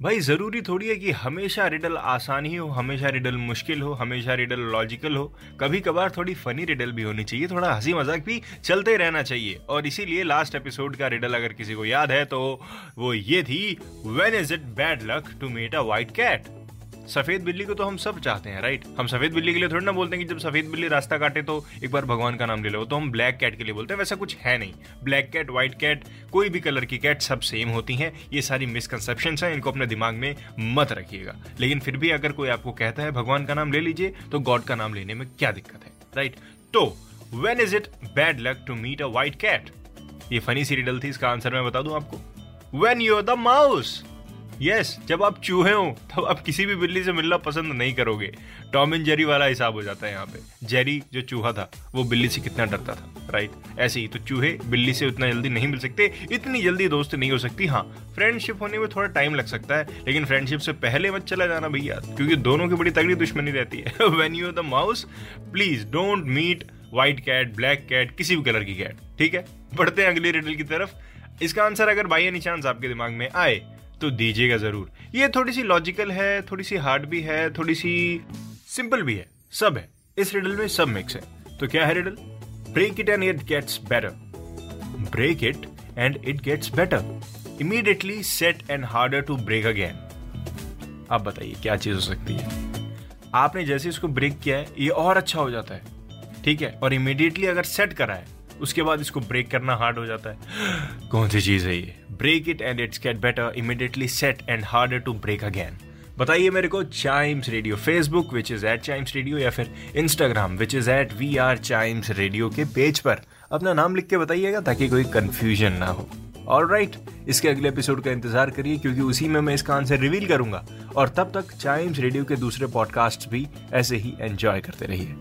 भाई, ज़रूरी थोड़ी है कि हमेशा रिडल आसान ही हो, हमेशा रिडल मुश्किल हो, हमेशा रिडल लॉजिकल हो। कभी कभार थोड़ी फनी रिडल भी होनी चाहिए, थोड़ा हँसी मज़ाक भी चलते रहना चाहिए। और इसीलिए लास्ट एपिसोड का रिडल अगर किसी को याद है तो वो ये थी when is it bad luck to met a white cat सफ़ेद बिल्ली को तो हम सब चाहते हैं राइट हम सफ़ेद बिल्ली के लिए थोड़ी ना बोलते हैं कि जब सफ़ेद बिल्ली रास्ता काटे तो एक बार भगवान का नाम ले लो तो हम ब्लैक कैट के लिए बोलते हैं, वैसा कुछ है नहीं। ब्लैक कैट, व्हाइट कैट, कोई भी कलर की कैट सब सेम होती हैं, ये सारी मिसकनसेप्शन हैं, इनको अपने दिमाग में मत रखिएगा। लेकिन फिर भी अगर कोई आपको कहता है, भगवान का नाम ले लीजिए तो गॉड का नाम लेने में क्या दिक्कत है राइट तो when is it bad luck to meet a white cat ये फनी सी रिडल थी, इसका आंसर मैं बता दूँ आपको। When you are the mouse yes yes, जब आप चूहे हो तब आप किसी भी बिल्ली से मिलना पसंद नहीं करोगे। टॉम एंड जेरी वाला हिसाब हो जाता है यहाँ पे। जेरी जो चूहा था वो बिल्ली से कितना डरता था राइट ऐसे ही तो चूहे बिल्ली से उतना जल्दी नहीं मिल सकते इतनी जल्दी दोस्त नहीं हो सकती। हाँ फ्रेंडशिप होने में थोड़ा टाइम लग सकता है लेकिन फ्रेंडशिप से पहले मत चला जाना भैया क्योंकि दोनों की बड़ी तगड़ी दुश्मनी रहती है। When you the mouse please don't meet white cat black cat किसी भी कलर की कैट ठीक है? बढ़ते हैं अगली रिडल की तरफ़। इसका आंसर अगर बाई एनी चांस आपके दिमाग में आए तो दीजिएगा ज़रूर। ये थोड़ी सी लॉजिकल है थोड़ी सी हार्ड भी है थोड़ी सी सिंपल भी है। सब है। इस रिडल में सब मिक्स है। तो क्या है riddle break it and it gets better break it and it gets better immediately set and harder to break again आप बताइए, क्या चीज़ हो सकती है? आपने जैसे इसको ब्रेक किया है, ये और अच्छा हो जाता है। ठीक है? और इमीडिएटली अगर सेट करा है उसके बाद इसको ब्रेक करना हार्ड हो जाता है। कौन सी चीज़ है ये? Break it and it's get better immediately set and harder to break again बताइए मेरे को Chimes Radio Facebook which is at Chimes Radio या फिर Instagram which is at we are Chimes Radio के पेज पर अपना नाम लिख के बताइएगा ताकि कोई कंफ्यूजन ना हो। और राइट right, इसके अगले एपिसोड का इंतज़ार करिए क्योंकि उसी में मैं इसका आंसर रिवील करूँगा। और तब तक चाइम्स रेडियो के दूसरे पॉडकास्ट भी ऐसे ही एंजॉय करते रहिए।